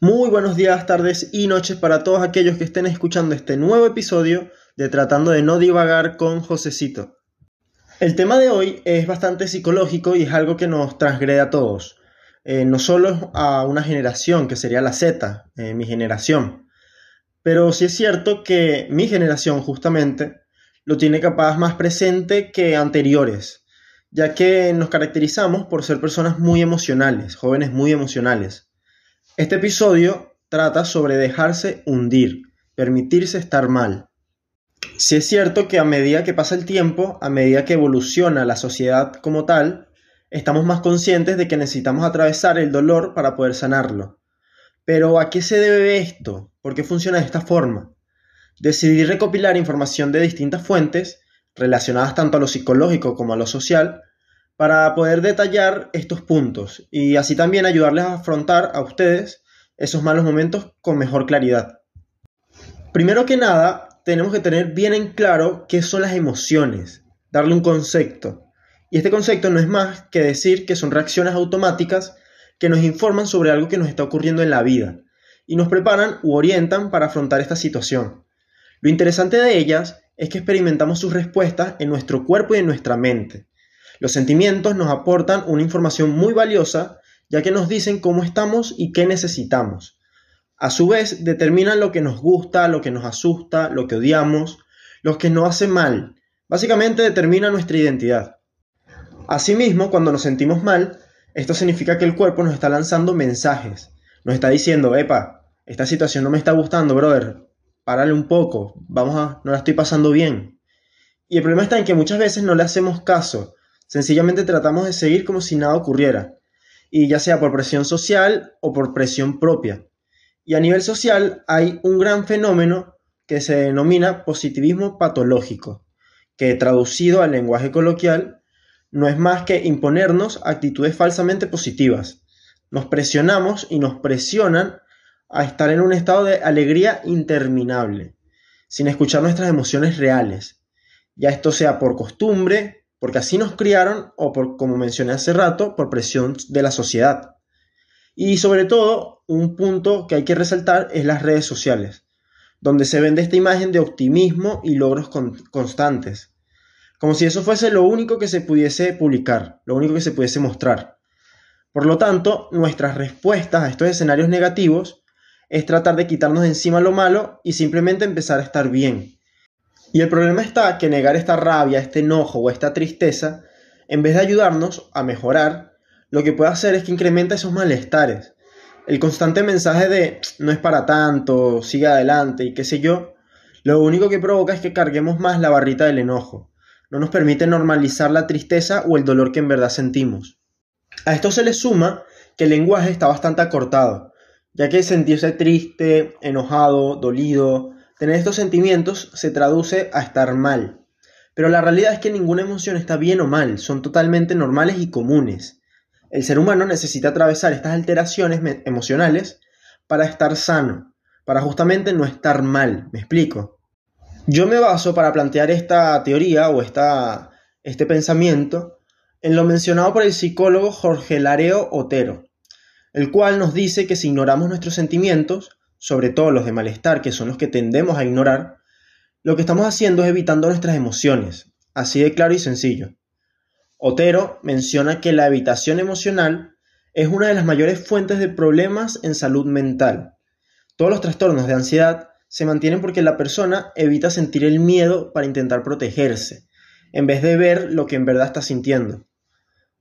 Muy buenos días, tardes y noches para todos aquellos que estén escuchando este nuevo episodio de Tratando de no divagar con Josecito. El tema de hoy es bastante psicológico y es algo que nos transgrede a todos, eh, no solo a una generación que sería la Z, eh, mi generación, pero sí es cierto que mi generación justamente lo tiene capaz más presente que anteriores, ya que nos caracterizamos por ser personas muy emocionales, jóvenes muy emocionales. Este episodio trata sobre dejarse hundir, permitirse estar mal. Si es cierto que a medida que pasa el tiempo, a medida que evoluciona la sociedad como tal, estamos más conscientes de que necesitamos atravesar el dolor para poder sanarlo. Pero ¿a qué se debe esto? ¿Por qué funciona de esta forma? Decidí recopilar información de distintas fuentes, relacionadas tanto a lo psicológico como a lo social, para poder detallar estos puntos y así también ayudarles a afrontar a ustedes esos malos momentos con mejor claridad. Primero que nada, tenemos que tener bien en claro qué son las emociones, darle un concepto. Y este concepto no es más que decir que son reacciones automáticas que nos informan sobre algo que nos está ocurriendo en la vida y nos preparan u orientan para afrontar esta situación. Lo interesante de ellas es que experimentamos sus respuestas en nuestro cuerpo y en nuestra mente. Los sentimientos nos aportan una información muy valiosa ya que nos dicen cómo estamos y qué necesitamos. A su vez, determinan lo que nos gusta, lo que nos asusta, lo que odiamos, lo que nos hace mal. Básicamente determina nuestra identidad. Asimismo, cuando nos sentimos mal, esto significa que el cuerpo nos está lanzando mensajes. Nos está diciendo, epa, esta situación no me está gustando, brother. Párale un poco, vamos a, no la estoy pasando bien. Y el problema está en que muchas veces no le hacemos caso Sencillamente tratamos de seguir como si nada ocurriera, y ya sea por presión social o por presión propia. Y a nivel social hay un gran fenómeno que se denomina positivismo patológico, que traducido al lenguaje coloquial no es más que imponernos actitudes falsamente positivas. Nos presionamos y nos presionan a estar en un estado de alegría interminable, sin escuchar nuestras emociones reales, ya esto sea por costumbre, porque así nos criaron o por, como mencioné hace rato, por presión de la sociedad. Y sobre todo, un punto que hay que resaltar es las redes sociales, donde se vende esta imagen de optimismo y logros constantes, como si eso fuese lo único que se pudiese publicar, lo único que se pudiese mostrar. Por lo tanto, nuestras respuestas a estos escenarios negativos es tratar de quitarnos de encima lo malo y simplemente empezar a estar bien, y el problema está que negar esta rabia, este enojo o esta tristeza, en vez de ayudarnos a mejorar, lo que puede hacer es que incrementa esos malestares. El constante mensaje de no es para tanto, sigue adelante y qué sé yo, lo único que provoca es que carguemos más la barrita del enojo. No nos permite normalizar la tristeza o el dolor que en verdad sentimos. A esto se le suma que el lenguaje está bastante acortado, ya que sentirse triste, enojado, dolido, Tener estos sentimientos se traduce a estar mal. Pero la realidad es que ninguna emoción está bien o mal, son totalmente normales y comunes. El ser humano necesita atravesar estas alteraciones emocionales para estar sano, para justamente no estar mal, ¿me explico? Yo me baso para plantear esta teoría o esta, este pensamiento en lo mencionado por el psicólogo Jorge Lareo Otero, el cual nos dice que si ignoramos nuestros sentimientos, sobre todo los de malestar, que son los que tendemos a ignorar, lo que estamos haciendo es evitando nuestras emociones, así de claro y sencillo. Otero menciona que la evitación emocional es una de las mayores fuentes de problemas en salud mental. Todos los trastornos de ansiedad se mantienen porque la persona evita sentir el miedo para intentar protegerse, en vez de ver lo que en verdad está sintiendo.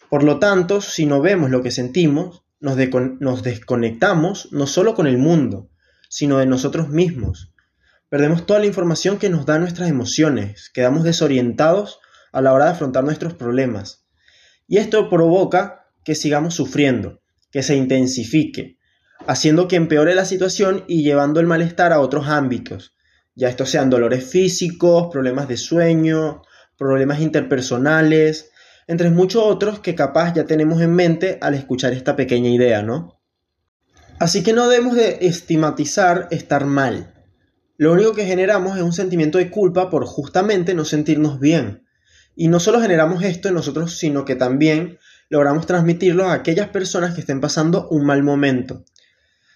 Por lo tanto, si no vemos lo que sentimos, nos, desconectamos no solo con el mundo, sino de nosotros mismos. Perdemos toda la información que nos dan nuestras emociones, quedamos desorientados a la hora de afrontar nuestros problemas. Y esto provoca que sigamos sufriendo, que se intensifique, haciendo que empeore la situación y llevando el malestar a otros ámbitos, ya estos sean dolores físicos, problemas de sueño, problemas interpersonales, entre muchos otros que capaz ya tenemos en mente al escuchar esta pequeña idea, ¿no? Así que no debemos de estigmatizar estar mal. lo único que generamos es un sentimiento de culpa por justamente no sentirnos bien. Y no solo generamos esto en nosotros, sino que también logramos transmitirlo a aquellas personas que estén pasando un mal momento.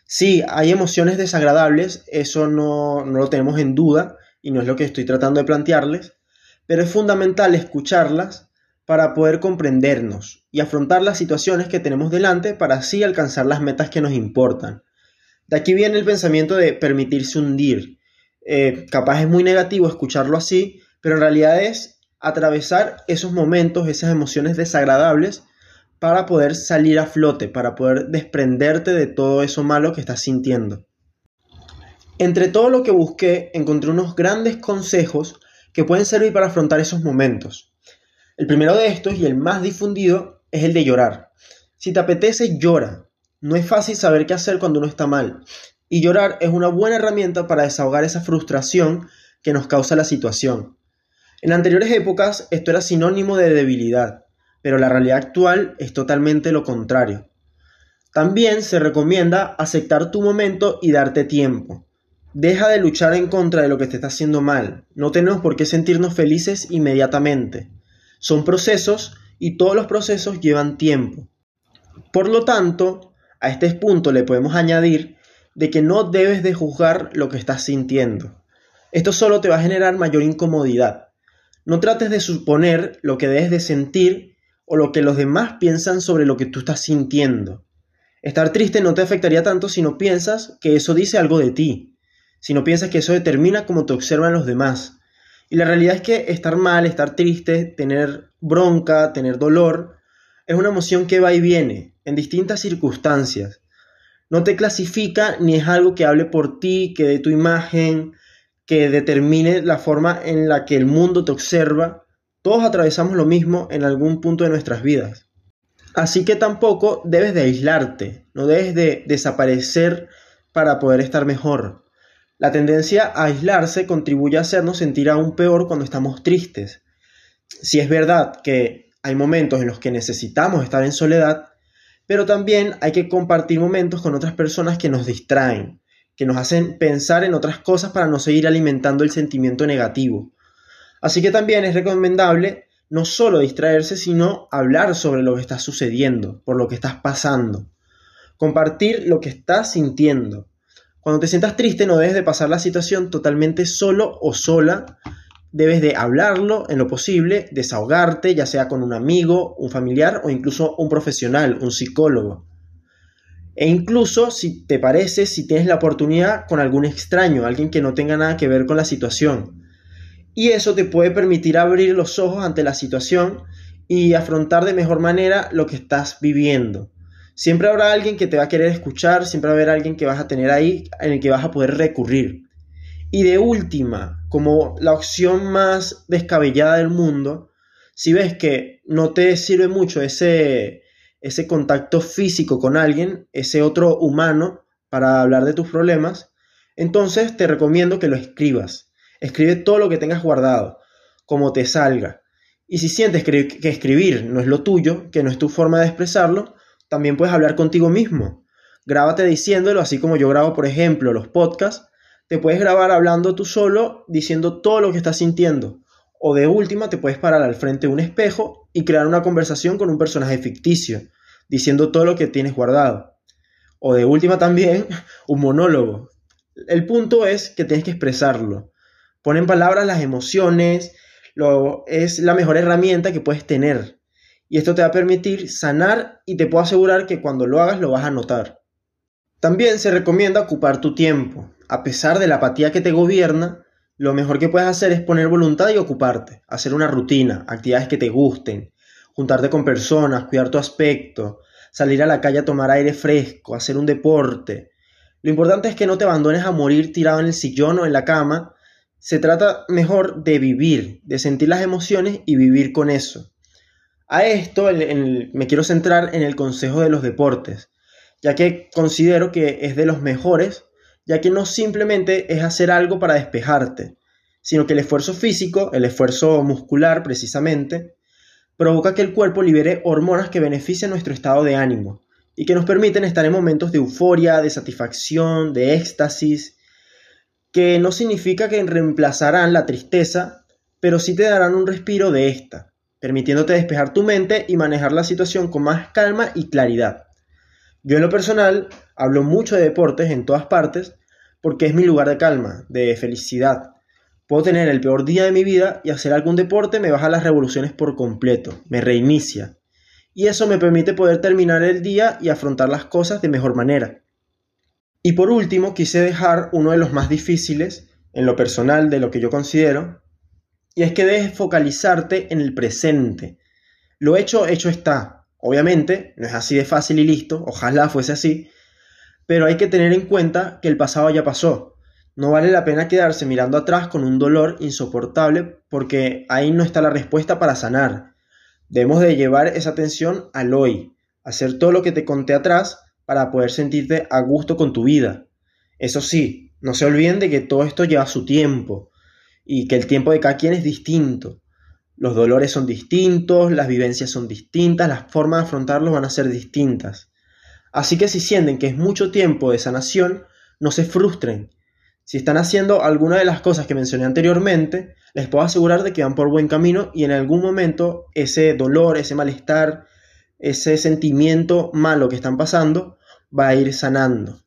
Sí, hay emociones desagradables, eso no, no lo tenemos en duda y no es lo que estoy tratando de plantearles, pero es fundamental escucharlas para poder comprendernos y afrontar las situaciones que tenemos delante para así alcanzar las metas que nos importan. De aquí viene el pensamiento de permitirse hundir. Eh, capaz es muy negativo escucharlo así, pero en realidad es atravesar esos momentos, esas emociones desagradables para poder salir a flote, para poder desprenderte de todo eso malo que estás sintiendo. Entre todo lo que busqué, encontré unos grandes consejos que pueden servir para afrontar esos momentos. El primero de estos y el más difundido es el de llorar. Si te apetece, llora. No es fácil saber qué hacer cuando uno está mal. Y llorar es una buena herramienta para desahogar esa frustración que nos causa la situación. En anteriores épocas esto era sinónimo de debilidad, pero la realidad actual es totalmente lo contrario. También se recomienda aceptar tu momento y darte tiempo. Deja de luchar en contra de lo que te está haciendo mal. No tenemos por qué sentirnos felices inmediatamente. Son procesos y todos los procesos llevan tiempo. Por lo tanto, a este punto le podemos añadir de que no debes de juzgar lo que estás sintiendo. Esto solo te va a generar mayor incomodidad. No trates de suponer lo que debes de sentir o lo que los demás piensan sobre lo que tú estás sintiendo. Estar triste no te afectaría tanto si no piensas que eso dice algo de ti, si no piensas que eso determina cómo te observan los demás, y la realidad es que estar mal, estar triste, tener bronca, tener dolor, es una emoción que va y viene en distintas circunstancias. No te clasifica ni es algo que hable por ti, que dé tu imagen, que determine la forma en la que el mundo te observa. Todos atravesamos lo mismo en algún punto de nuestras vidas. Así que tampoco debes de aislarte, no debes de desaparecer para poder estar mejor. La tendencia a aislarse contribuye a hacernos sentir aún peor cuando estamos tristes. Si es verdad que hay momentos en los que necesitamos estar en soledad, pero también hay que compartir momentos con otras personas que nos distraen, que nos hacen pensar en otras cosas para no seguir alimentando el sentimiento negativo. Así que también es recomendable no solo distraerse, sino hablar sobre lo que está sucediendo, por lo que estás pasando. Compartir lo que estás sintiendo, cuando te sientas triste no debes de pasar la situación totalmente solo o sola. Debes de hablarlo en lo posible, desahogarte, ya sea con un amigo, un familiar o incluso un profesional, un psicólogo. E incluso, si te parece, si tienes la oportunidad con algún extraño, alguien que no tenga nada que ver con la situación. Y eso te puede permitir abrir los ojos ante la situación y afrontar de mejor manera lo que estás viviendo. Siempre habrá alguien que te va a querer escuchar, siempre va a haber alguien que vas a tener ahí en el que vas a poder recurrir. Y de última, como la opción más descabellada del mundo, si ves que no te sirve mucho ese, ese contacto físico con alguien, ese otro humano, para hablar de tus problemas, entonces te recomiendo que lo escribas. Escribe todo lo que tengas guardado, como te salga. Y si sientes que escribir no es lo tuyo, que no es tu forma de expresarlo, también puedes hablar contigo mismo. Grábate diciéndolo, así como yo grabo, por ejemplo, los podcasts. Te puedes grabar hablando tú solo, diciendo todo lo que estás sintiendo. O de última, te puedes parar al frente de un espejo y crear una conversación con un personaje ficticio, diciendo todo lo que tienes guardado. O de última también, un monólogo. El punto es que tienes que expresarlo. Pon en palabras las emociones, lo, es la mejor herramienta que puedes tener y esto te va a permitir sanar y te puedo asegurar que cuando lo hagas lo vas a notar. También se recomienda ocupar tu tiempo. A pesar de la apatía que te gobierna, lo mejor que puedes hacer es poner voluntad y ocuparte, hacer una rutina, actividades que te gusten, juntarte con personas, cuidar tu aspecto, salir a la calle a tomar aire fresco, hacer un deporte. Lo importante es que no te abandones a morir tirado en el sillón o en la cama. Se trata mejor de vivir, de sentir las emociones y vivir con eso. A esto me quiero centrar en el Consejo de los Deportes, ya que considero que es de los mejores, ya que no simplemente es hacer algo para despejarte, sino que el esfuerzo físico, el esfuerzo muscular precisamente, provoca que el cuerpo libere hormonas que benefician nuestro estado de ánimo y que nos permiten estar en momentos de euforia, de satisfacción, de éxtasis. que no significa que reemplazarán la tristeza, pero sí te darán un respiro de esta, permitiéndote despejar tu mente y manejar la situación con más calma y claridad. Yo en lo personal hablo mucho de deportes en todas partes porque es mi lugar de calma, de felicidad. Puedo tener el peor día de mi vida y hacer algún deporte me baja las revoluciones por completo, me reinicia. Y eso me permite poder terminar el día y afrontar las cosas de mejor manera. Y por último, quise dejar uno de los más difíciles, en lo personal, de lo que yo considero, y es que dejes focalizarte en el presente. Lo hecho, hecho está. Obviamente, no es así de fácil y listo, ojalá fuese así, pero hay que tener en cuenta que el pasado ya pasó. No vale la pena quedarse mirando atrás con un dolor insoportable porque ahí no está la respuesta para sanar. Debemos de llevar esa atención al hoy, hacer todo lo que te conté atrás para poder sentirte a gusto con tu vida. Eso sí, no se olviden de que todo esto lleva su tiempo y que el tiempo de cada quien es distinto. Los dolores son distintos, las vivencias son distintas, las formas de afrontarlos van a ser distintas. Así que si sienten que es mucho tiempo de sanación, no se frustren. Si están haciendo alguna de las cosas que mencioné anteriormente, les puedo asegurar de que van por buen camino y en algún momento ese dolor, ese malestar, ese sentimiento malo que están pasando va a ir sanando.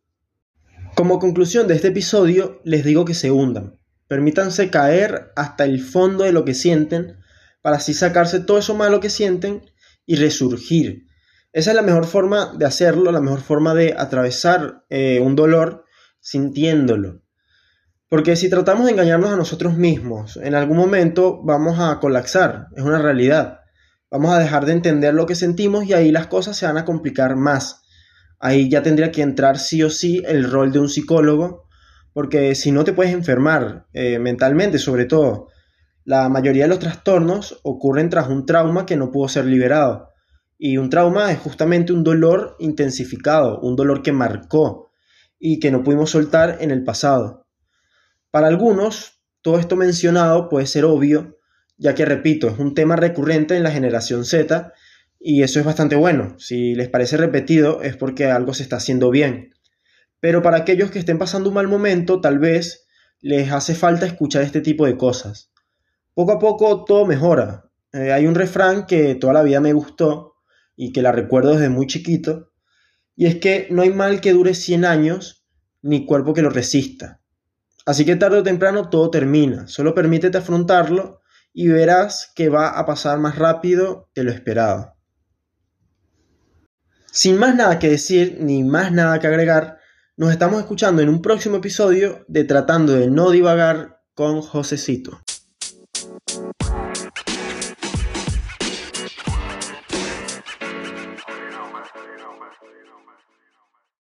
Como conclusión de este episodio, les digo que se hundan. Permítanse caer hasta el fondo de lo que sienten para así sacarse todo eso malo que sienten y resurgir. Esa es la mejor forma de hacerlo, la mejor forma de atravesar eh, un dolor sintiéndolo. Porque si tratamos de engañarnos a nosotros mismos, en algún momento vamos a colapsar, es una realidad. Vamos a dejar de entender lo que sentimos y ahí las cosas se van a complicar más. Ahí ya tendría que entrar sí o sí el rol de un psicólogo, porque si no te puedes enfermar eh, mentalmente sobre todo. La mayoría de los trastornos ocurren tras un trauma que no pudo ser liberado. Y un trauma es justamente un dolor intensificado, un dolor que marcó y que no pudimos soltar en el pasado. Para algunos, todo esto mencionado puede ser obvio ya que repito, es un tema recurrente en la generación Z y eso es bastante bueno. Si les parece repetido es porque algo se está haciendo bien. Pero para aquellos que estén pasando un mal momento, tal vez les hace falta escuchar este tipo de cosas. Poco a poco todo mejora. Eh, hay un refrán que toda la vida me gustó y que la recuerdo desde muy chiquito, y es que no hay mal que dure 100 años ni cuerpo que lo resista. Así que tarde o temprano todo termina, solo permítete afrontarlo y verás que va a pasar más rápido de lo esperado. Sin más nada que decir ni más nada que agregar, nos estamos escuchando en un próximo episodio de Tratando de no divagar con Josecito.